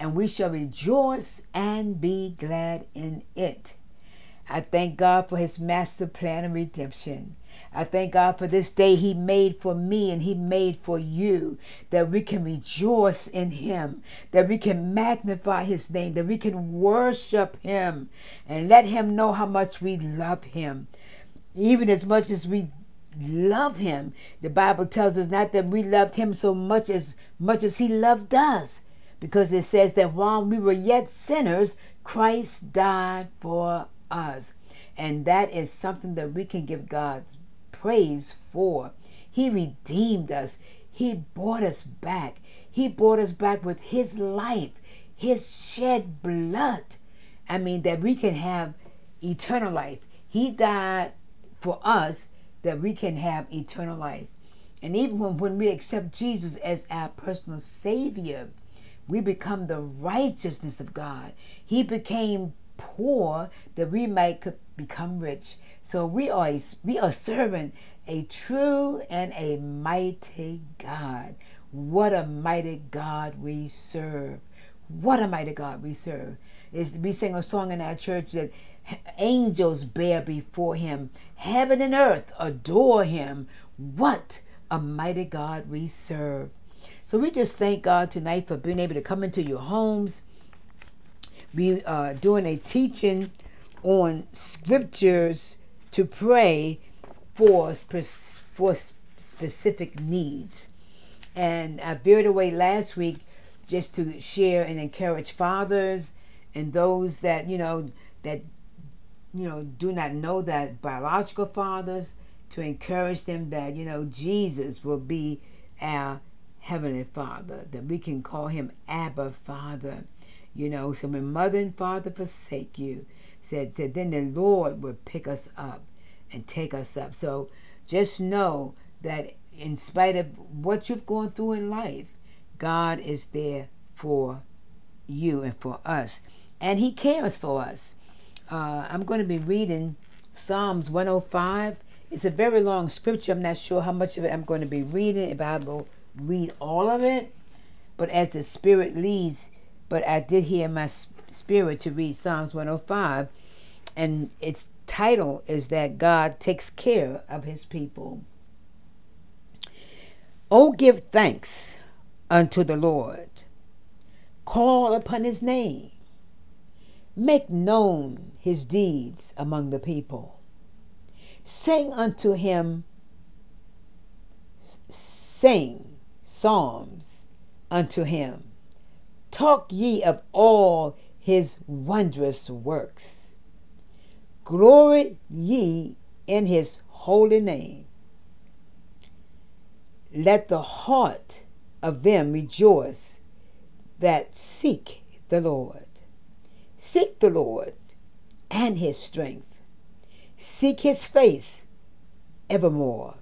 and we shall rejoice and be glad in it. I thank God for his master plan of redemption. I thank God for this day He made for me and He made for you, that we can rejoice in Him, that we can magnify His name, that we can worship Him and let Him know how much we love Him. Even as much as we love Him, the Bible tells us not that we loved Him so much as much as He loved us, because it says that while we were yet sinners, Christ died for us. And that is something that we can give God's praise for. He redeemed us. He brought us back. He brought us back with His life, His shed blood. I mean, that we can have eternal life. He died for us that we can have eternal life. And even when, when we accept Jesus as our personal Savior, we become the righteousness of God. He became poor that we might become rich. So we are a, we are serving a true and a mighty God. What a mighty God we serve. What a mighty God we serve. Is we sing a song in our church that angels bear before him. Heaven and earth adore him. What a mighty God we serve. So we just thank God tonight for being able to come into your homes. We are doing a teaching on scriptures to pray for, for specific needs. And I veered away last week just to share and encourage fathers and those that, you know, that, you know, do not know that biological fathers to encourage them that, you know, Jesus will be our Heavenly Father, that we can call him Abba Father. You know, so when mother and father forsake you, said that then the Lord will pick us up and take us up. So just know that in spite of what you've gone through in life, God is there for you and for us. And He cares for us. Uh, I'm going to be reading Psalms 105. It's a very long scripture. I'm not sure how much of it I'm going to be reading, if I read all of it. But as the Spirit leads, but I did hear my spirit to read Psalms 105 and its title is that God takes care of his people. Oh, give thanks unto the Lord. Call upon his name. Make known his deeds among the people. Sing unto him, sing psalms unto him. Talk ye of all his wondrous works Glory ye in his holy name. Let the heart of them rejoice that seek the Lord. Seek the Lord and his strength. Seek his face evermore.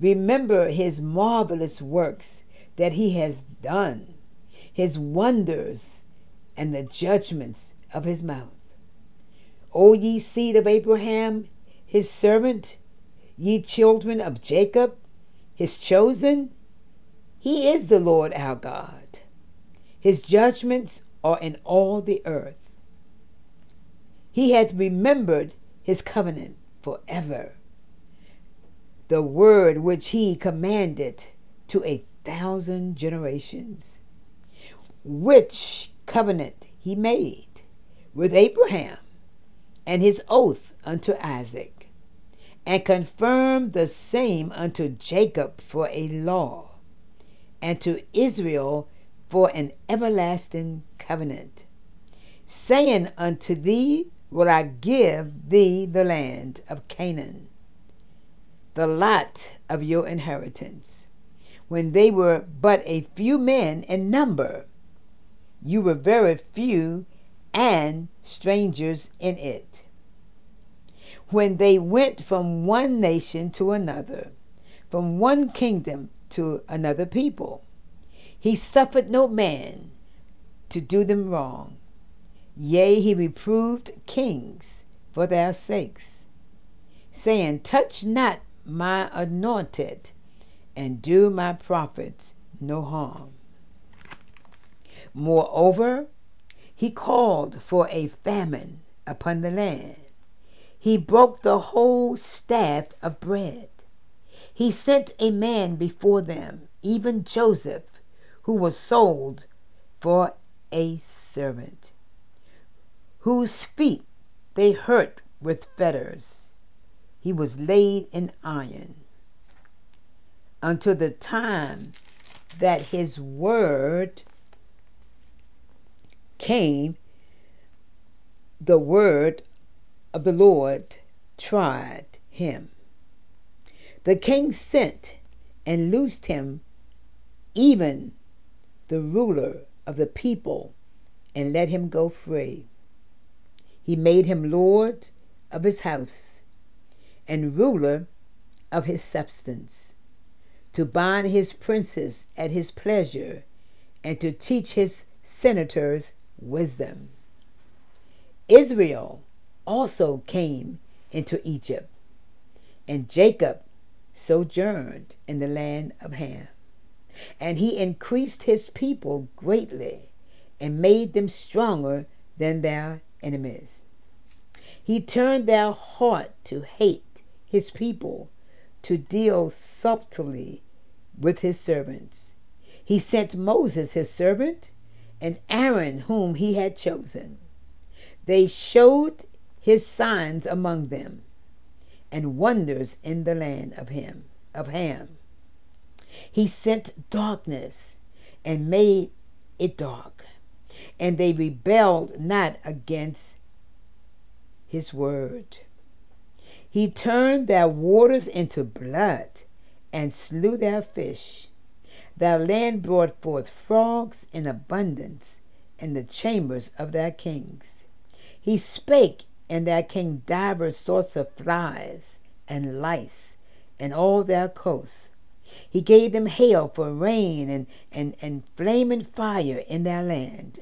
Remember his marvelous works that he has done, his wonders, and the judgments of his mouth. O ye seed of Abraham, his servant, ye children of Jacob, his chosen, he is the Lord our God. His judgments are in all the earth. He hath remembered his covenant forever, the word which he commanded to a thousand generations, which covenant he made with Abraham and his oath unto Isaac, and confirmed the same unto Jacob for a law, and to Israel for an everlasting covenant, saying unto thee, Will I give thee the land of Canaan, the lot of your inheritance. When they were but a few men in number, you were very few and strangers in it. When they went from one nation to another, from one kingdom to another people, he suffered no man to do them wrong. Yea, he reproved kings for their sakes, saying, Touch not my anointed, and do my prophets no harm. Moreover, he called for a famine upon the land. He broke the whole staff of bread. He sent a man before them, even Joseph, who was sold for a servant, whose feet they hurt with fetters. He was laid in iron until the time that his word came, the word of the Lord tried him. The king sent and loosed him, even the ruler of the people, and let him go free. He made him lord of his house and ruler of his substance, to bind his princes at his pleasure, and to teach his senators wisdom. Israel also came into Egypt, and Jacob sojourned in the land of Ham. And he increased his people greatly and made them stronger than their enemies. He turned their heart to hate his people, to deal subtly with his servants. He sent Moses, his servant, and Aaron, whom he had chosen. They showed his signs among them and wonders in the land of him of Ham. He sent darkness and made it dark, and they rebelled not against his word. He turned their waters into blood and slew their fish. Their land brought forth frogs in abundance in the chambers of their kings. He spake, and there came divers sorts of flies and lice in all their coasts. He gave them hail for rain and, and, and flaming fire in their land.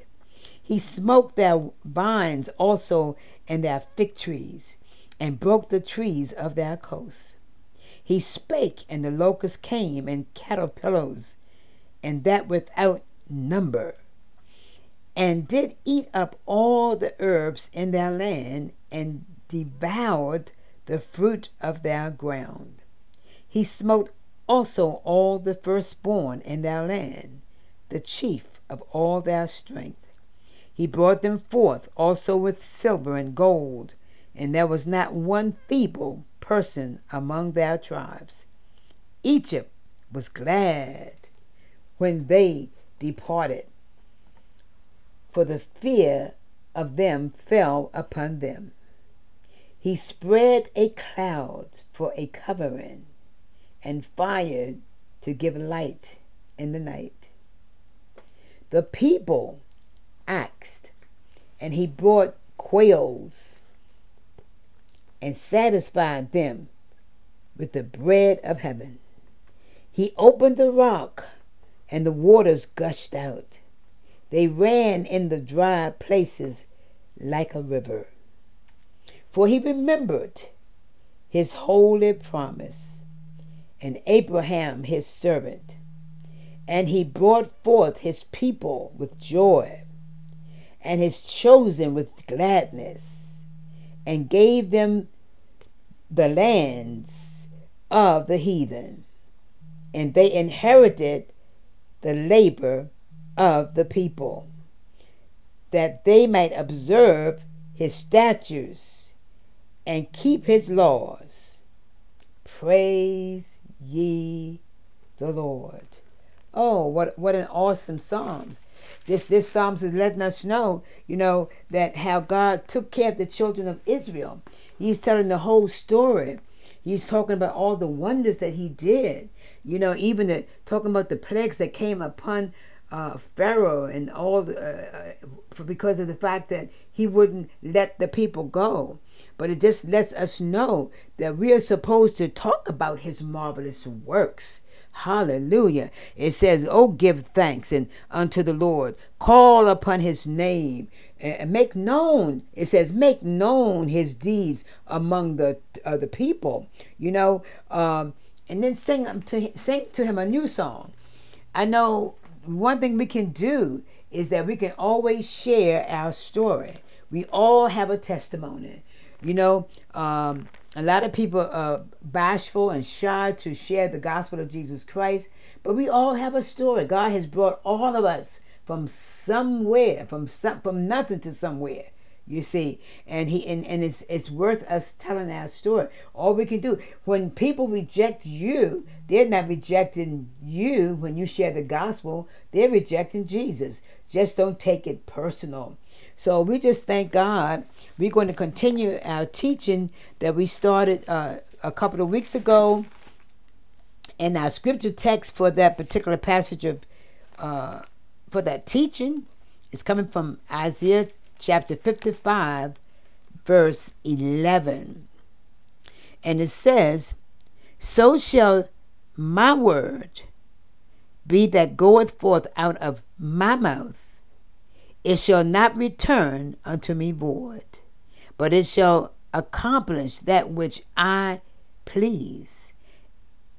He smote their vines also and their fig trees, and broke the trees of their coasts. He spake, and the locusts came, and caterpillars and that without number, and did eat up all the herbs in their land, and devoured the fruit of their ground. He smote also all the firstborn in their land, the chief of all their strength. He brought them forth also with silver and gold, and there was not one feeble person among their tribes. Egypt was glad when they departed, for the fear of them fell upon them. He spread a cloud for a covering, and fire to give light in the night. The people asked, and he brought quails and satisfied them with the bread of heaven. He opened the rock and the waters gushed out. They ran in the dry places like a river. For he remembered his holy promise and Abraham his servant, and he brought forth his people with joy and his chosen with gladness, and gave them the lands of the heathen, and they inherited the labor of the people, that they might observe his statutes and keep his laws. Praise ye the Lord. Oh, what what an awesome Psalms. This this Psalms is letting us know, you know, that how God took care of the children of Israel. He's telling the whole story. He's talking about all the wonders that he did. You know, even the, talking about the plagues that came upon uh, Pharaoh and all the, uh, for because of the fact that he wouldn't let the people go. But it just lets us know that we are supposed to talk about his marvelous works. Hallelujah. It says, Oh, give thanks and unto the Lord. Call upon his name and make known. It says, make known his deeds among the uh, the people. You know, um, and then sing to sing to him a new song. I know one thing we can do is that we can always share our story. We all have a testimony. You know, um, a lot of people are bashful and shy to share the gospel of Jesus Christ, but we all have a story. God has brought all of us from somewhere, from some, from nothing to somewhere. You see, and he and, and it's it's worth us telling our story. All we can do when people reject you, they're not rejecting you when you share the gospel. They're rejecting Jesus. Just don't take it personal. So we just thank God. We're going to continue our teaching that we started uh, a couple of weeks ago. And our scripture text for that particular passage of uh, for that teaching is coming from Isaiah chapter 55, verse 11. And it says, So shall my word be that goeth forth out of my mouth it shall not return unto me void, but it shall accomplish that which I please,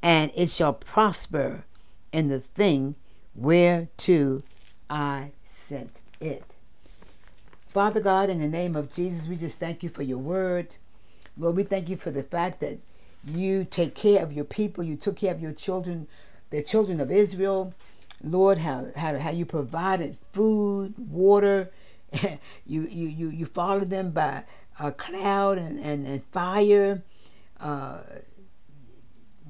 and it shall prosper in the thing whereto I sent it. Father God, in the name of Jesus, we just thank you for your word. Lord, we thank you for the fact that you take care of your people, you took care of your children, the children of Israel. Lord, how, how, how you provided food, water. you, you, you, you followed them by a cloud and, and, and fire, uh,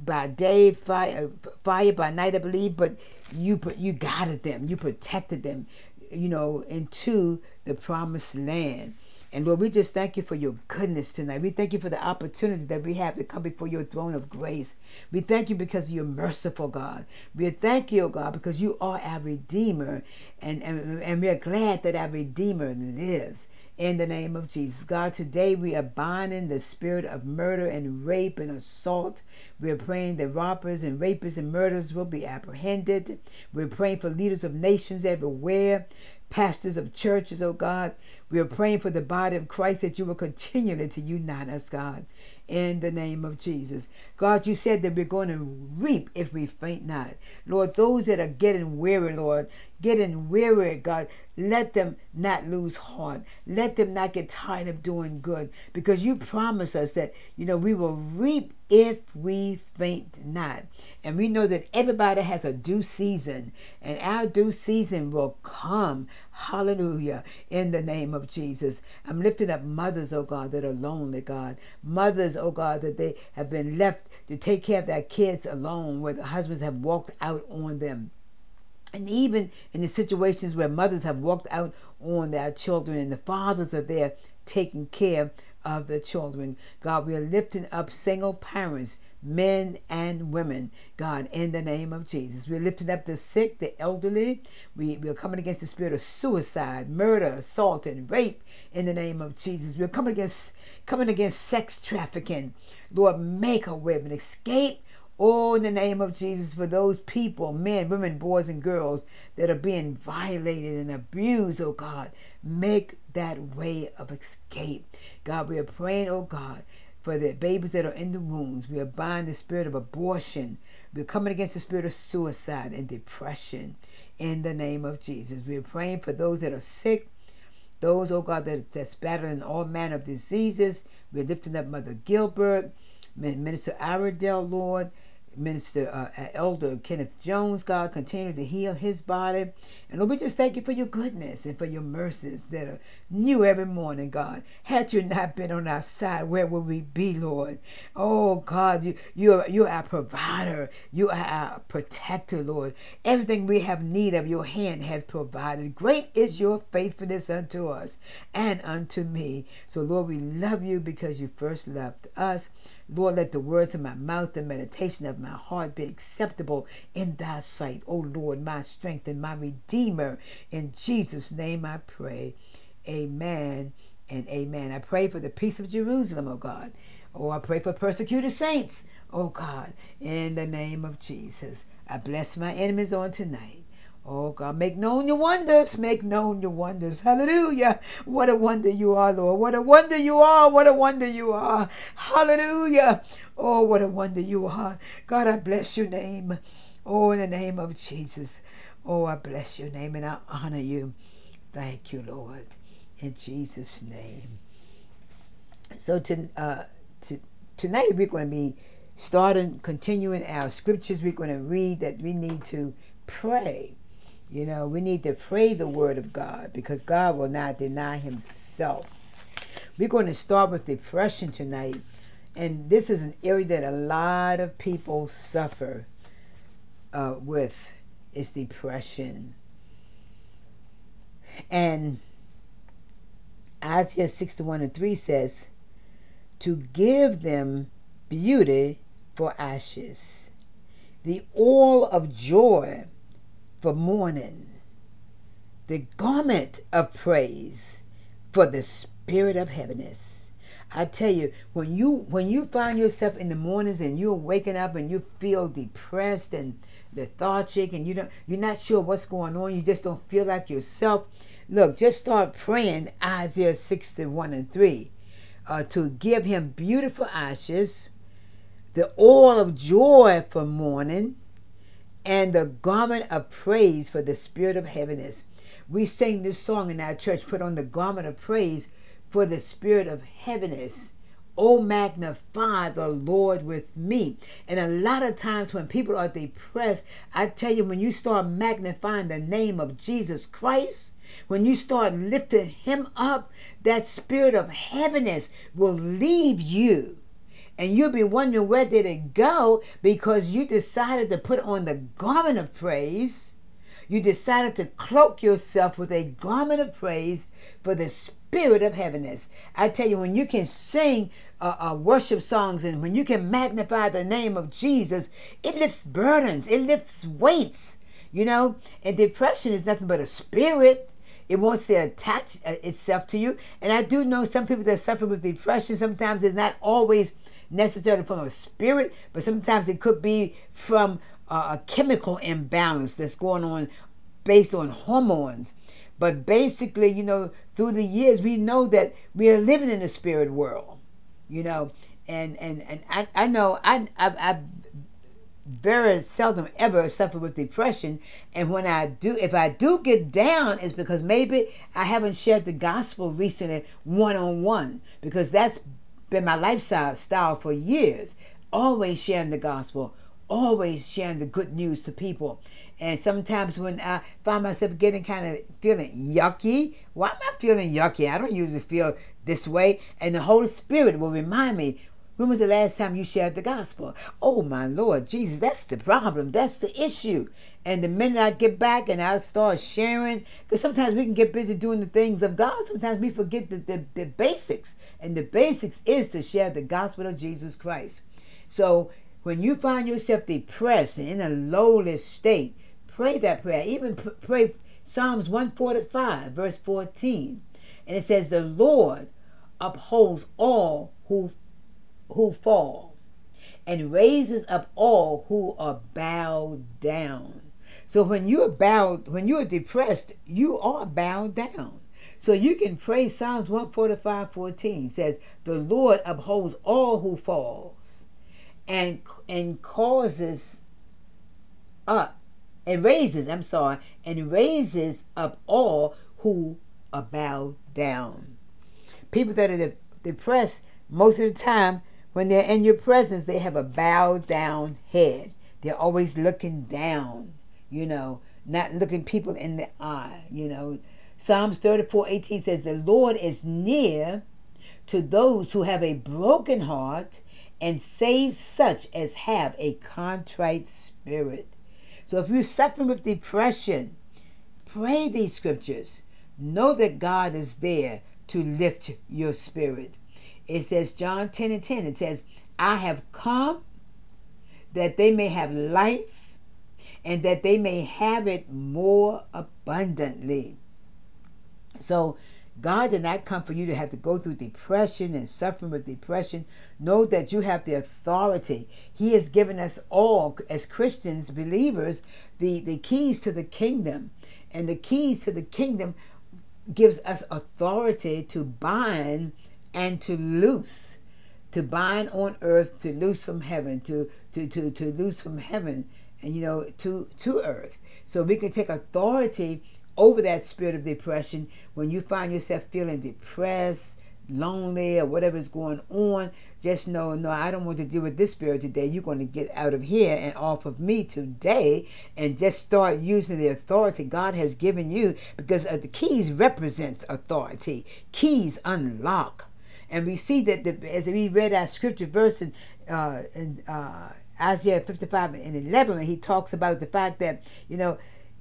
by day, fire, fire by night, I believe, but you, you guided them, you protected them, you know, into the promised land. And Lord, we just thank you for your goodness tonight. We thank you for the opportunity that we have to come before your throne of grace. We thank you because you're merciful, God. We thank you, God, because you are our Redeemer. And, and, and we are glad that our Redeemer lives in the name of Jesus. God, today we are binding the spirit of murder and rape and assault. We're praying that robbers and rapists and murderers will be apprehended. We're praying for leaders of nations everywhere pastors of churches, oh God. We are praying for the body of Christ that you will continually to unite us, God, in the name of Jesus. God, you said that we're going to reap if we faint not. Lord, those that are getting weary, Lord, getting weary, God, let them not lose heart. Let them not get tired of doing good because you promise us that, you know, we will reap if we faint not. And we know that everybody has a due season, and our due season will come. Hallelujah. In the name of Jesus. I'm lifting up mothers, oh God, that are lonely, God. Mothers, oh God, that they have been left to take care of their kids alone, where the husbands have walked out on them. And even in the situations where mothers have walked out on their children and the fathers are there taking care of the children. God, we are lifting up single parents, men and women, God, in the name of Jesus. We're lifting up the sick, the elderly. We, we are coming against the spirit of suicide, murder, assault, and rape in the name of Jesus. We're coming against coming against sex trafficking. Lord, make a way of an escape Oh, in the name of Jesus, for those people, men, women, boys, and girls that are being violated and abused, oh God, make that way of escape. God, we are praying, oh God, for the babies that are in the wombs. We are binding the spirit of abortion. We're coming against the spirit of suicide and depression in the name of Jesus. We are praying for those that are sick, those, oh God, that, that's battling all manner of diseases. We're lifting up Mother Gilbert, Minister Iredell, Lord. Minister uh, Elder Kenneth Jones, God, continue to heal his body. And Lord, we just thank you for your goodness and for your mercies that are new every morning, God. Had you not been on our side, where would we be, Lord? Oh, God, you, you're, you're our provider. You are our protector, Lord. Everything we have need of, your hand has provided. Great is your faithfulness unto us and unto me. So, Lord, we love you because you first loved us. Lord, let the words of my mouth, the meditation of my heart be acceptable in thy sight. O Lord, my strength and my redeemer. In Jesus' name I pray. Amen and amen. I pray for the peace of Jerusalem, oh God. Oh, I pray for persecuted saints, oh God, in the name of Jesus. I bless my enemies on tonight. Oh God, make known your wonders. Make known your wonders. Hallelujah. What a wonder you are, Lord. What a wonder you are. What a wonder you are. Hallelujah. Oh, what a wonder you are. God, I bless your name. Oh, in the name of Jesus. Oh, I bless your name and I honor you. Thank you, Lord. In Jesus' name. So to, uh, to, tonight we're going to be starting, continuing our scriptures. We're going to read that we need to pray you know, we need to pray the word of God because God will not deny himself. We're going to start with depression tonight. And this is an area that a lot of people suffer uh, with is depression. And Isaiah 61 and 3 says, to give them beauty for ashes, the oil of joy for mourning, the garment of praise for the spirit of heaviness. I tell you, when you when you find yourself in the mornings and you're waking up and you feel depressed and lethargic and you don't you're not sure what's going on, you just don't feel like yourself. Look, just start praying Isaiah 61 and 3 uh, to give him beautiful ashes, the oil of joy for mourning, and the garment of praise for the spirit of heaviness. We sing this song in our church, put on the garment of praise for the spirit of heaviness. Oh, magnify the Lord with me. And a lot of times when people are depressed, I tell you, when you start magnifying the name of Jesus Christ, when you start lifting him up, that spirit of heaviness will leave you and you'll be wondering where did it go because you decided to put on the garment of praise. You decided to cloak yourself with a garment of praise for the spirit of heaviness. I tell you, when you can sing uh, uh, worship songs and when you can magnify the name of Jesus, it lifts burdens, it lifts weights, you know. And depression is nothing but a spirit. It wants to attach uh, itself to you. And I do know some people that suffer with depression, sometimes it's not always necessarily from a spirit, but sometimes it could be from a chemical imbalance that's going on based on hormones. But basically, you know, through the years, we know that we are living in a spirit world, you know, and and and I, I know I I, I very seldom ever suffer with depression, and when I do, if I do get down, it's because maybe I haven't shared the gospel recently one on one, because that's been my lifestyle style for years. Always sharing the gospel, always sharing the good news to people. And sometimes when I find myself getting kind of feeling yucky, why am I feeling yucky? I don't usually feel this way. And the Holy Spirit will remind me, when was the last time you shared the gospel? Oh my Lord Jesus, that's the problem. That's the issue. And the minute I get back and I start sharing, because sometimes we can get busy doing the things of God, sometimes we forget the, the, the basics. And the basics is to share the gospel of Jesus Christ. So when you find yourself depressed and in a lowly state, pray that prayer. Even pray Psalms 145, verse 14. And it says, The Lord upholds all who who fall and raises up all who are bowed down. So when you're bowed, when you're depressed, you are bowed down. So you can pray Psalms 145 14 says, The Lord upholds all who falls and and causes up and raises, I'm sorry, and raises up all who are bowed down. People that are de- depressed most of the time when they're in your presence, they have a bowed down head. They're always looking down, you know, not looking people in the eye, you know. Psalms 34 18 says, The Lord is near to those who have a broken heart and saves such as have a contrite spirit. So if you're suffering with depression, pray these scriptures. Know that God is there to lift your spirit. It says, John 10 and 10, it says, I have come that they may have life and that they may have it more abundantly. So, God did not come for you to have to go through depression and suffering with depression. Know that you have the authority. He has given us all, as Christians, believers, the, the keys to the kingdom. And the keys to the kingdom gives us authority to bind and to loose. To bind on earth, to loose from heaven, to, to, to, to loose from heaven, and you know, to, to earth. So we can take authority over that spirit of depression when you find yourself feeling depressed, lonely, or whatever is going on. Just know, no, I don't want to deal with this spirit today. You're going to get out of here and off of me today and just start using the authority God has given you because uh, the keys represents authority. Keys unlock. And we see that the, as we read our scripture verse in, uh, in uh, Isaiah 55 and 11, he talks about the fact that, you know,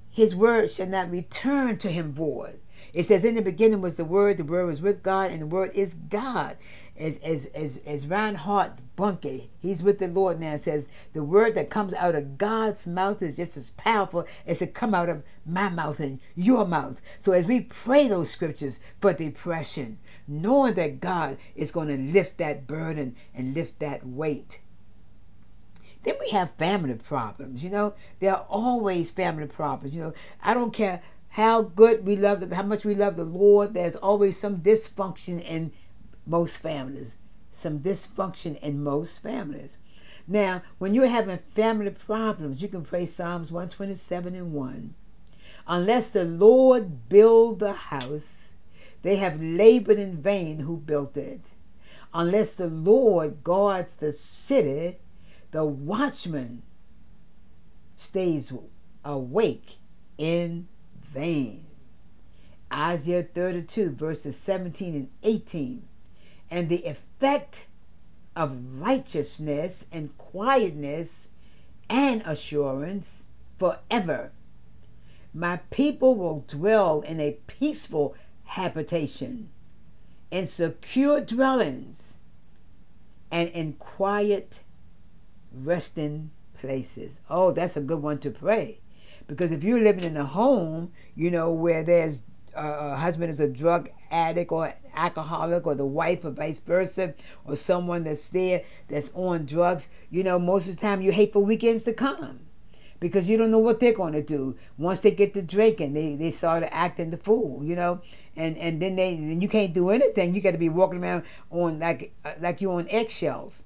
his word shall not return to him void. It says, In the beginning was the Word, the Word was with God, and the Word is God. As as as as Reinhard Bonnke, he's with the Lord now, says, The word that comes out of God's mouth is just as powerful as it come out of my mouth and your mouth. So as we pray those scriptures for depression, knowing that God is going to lift that burden and lift that weight. Then we have family problems. You know, there are always family problems. You know, I don't care how good we love the, how much we love the Lord. There's always some dysfunction in most families. Some dysfunction in most families. Now, when you're having family problems, you can pray Psalms 127 and 1. Unless the Lord build the house, they have labored in vain who built it. Unless the Lord guards the city, the watchman stays awake in vain. Isaiah 32, verses 17 and 18. And the effect of righteousness and quietness and assurance forever. My people will dwell in a peaceful habitation, in secure dwellings, and in quiet resting places. Oh, that's a good one to pray. Because if you're living in a home, you know, where there's uh, a husband is a drug addict or alcoholic or the wife or vice versa or someone that's there that's on drugs you know most of the time you hate for weekends to come because you don't know what they're going to do. Once they get to drinking they, they start acting the fool you know? And and then they then you can't do anything. You got to be walking around on like like you're on eggshells.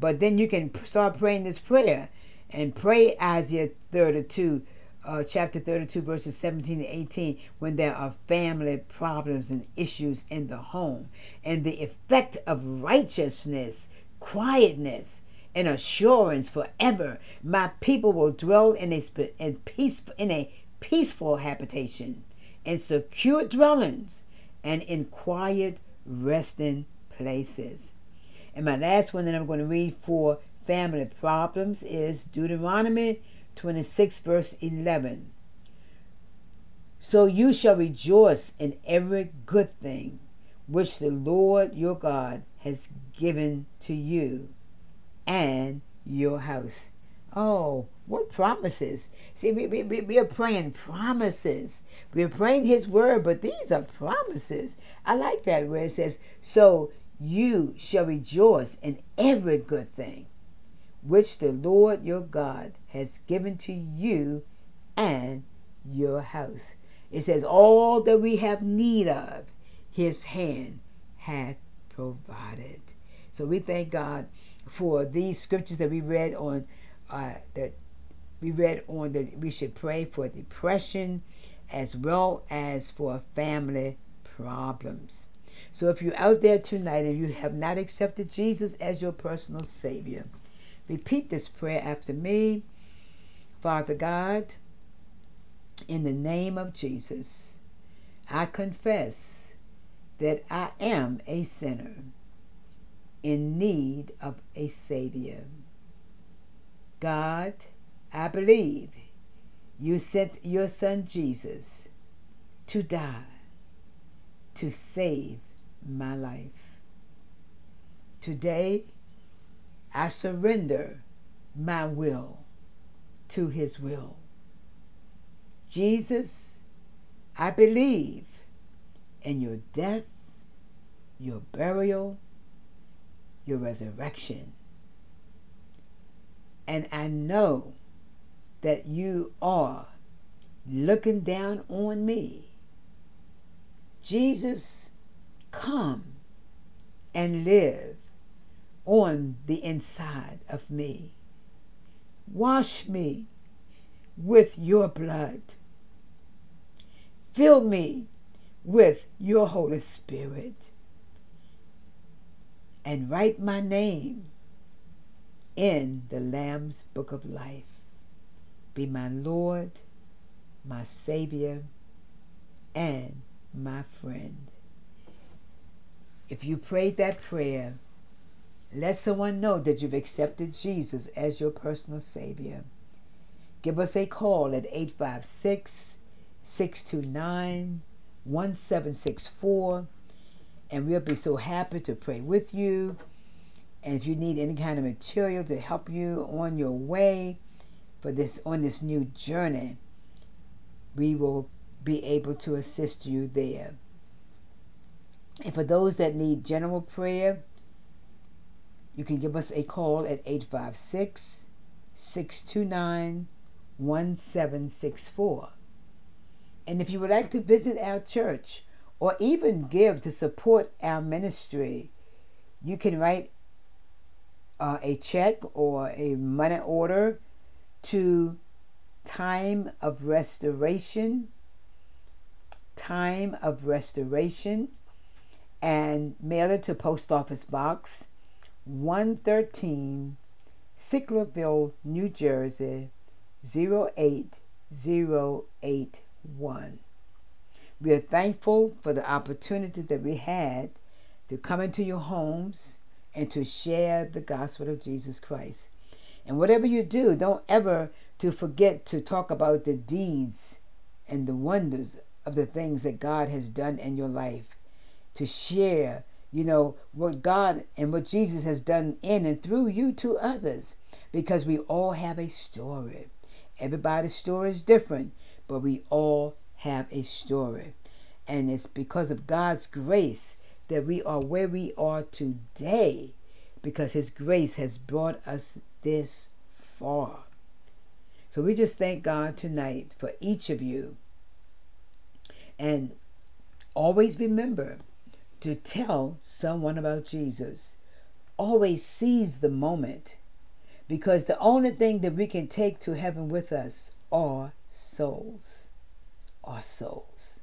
But then you can start praying this prayer and pray Isaiah 32, uh, chapter 32, verses 17 to 18, when there are family problems and issues in the home. And the effect of righteousness, quietness, and assurance forever. My people will dwell in a, in, peace, in a peaceful habitation, in secure dwellings, and in quiet resting places. And my last one that I'm going to read for family problems is Deuteronomy 26, verse 11. So you shall rejoice in every good thing which the Lord your God has given to you and your house. Oh, what promises. See, we, we, we are praying promises. We're praying His word, but these are promises. I like that where it says, So you shall rejoice in every good thing which the Lord your God has given to you and your house. It says, All that we have need of, his hand hath provided. So we thank God for these scriptures that we read on uh, that we read on that we should pray for depression as well as for family problems. So if you're out there tonight and you have not accepted Jesus as your personal Savior, repeat this prayer after me. Father God, in the name of Jesus, I confess that I am a sinner in need of a Savior. God, I believe you sent your Son Jesus to die to save my life. Today, I surrender my will to his will. Jesus, I believe in your death, your burial, your resurrection. And I know that you are looking down on me. Jesus, come and live on the inside of me. Wash me with your blood. Fill me with your Holy Spirit. And write my name in the Lamb's Book of Life. Be my Lord, my Savior, and my friend. If you prayed that prayer, let someone know that you've accepted Jesus as your personal Savior. Give us a call at 856 629 1764, and we'll be so happy to pray with you. And if you need any kind of material to help you on your way for this on this new journey, we will be able to assist you there. And for those that need general prayer, you can give us a call at 856 629 1764. And if you would like to visit our church or even give to support our ministry, you can write uh, a check or a money order to Time of Restoration, Time of Restoration, and mail it to Post Office Box 113, Sicklerville, New Jersey 08081. We are thankful for the opportunity that we had to come into your homes and to share the gospel of Jesus Christ. And whatever you do, don't ever to forget to talk about the deeds and the wonders of the things that God has done in your life. To share, you know, what God and what Jesus has done in and through you to others. Because we all have a story. Everybody's story is different, but we all have a story. And it's because of God's grace that we are where we are today because His grace has brought us this far. So we just thank God tonight for each of you. And always remember to tell someone about Jesus. Always seize the moment because the only thing that we can take to heaven with us are souls. Our souls.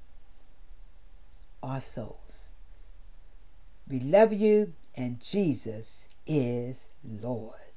Our souls. We love you, and Jesus is Lord.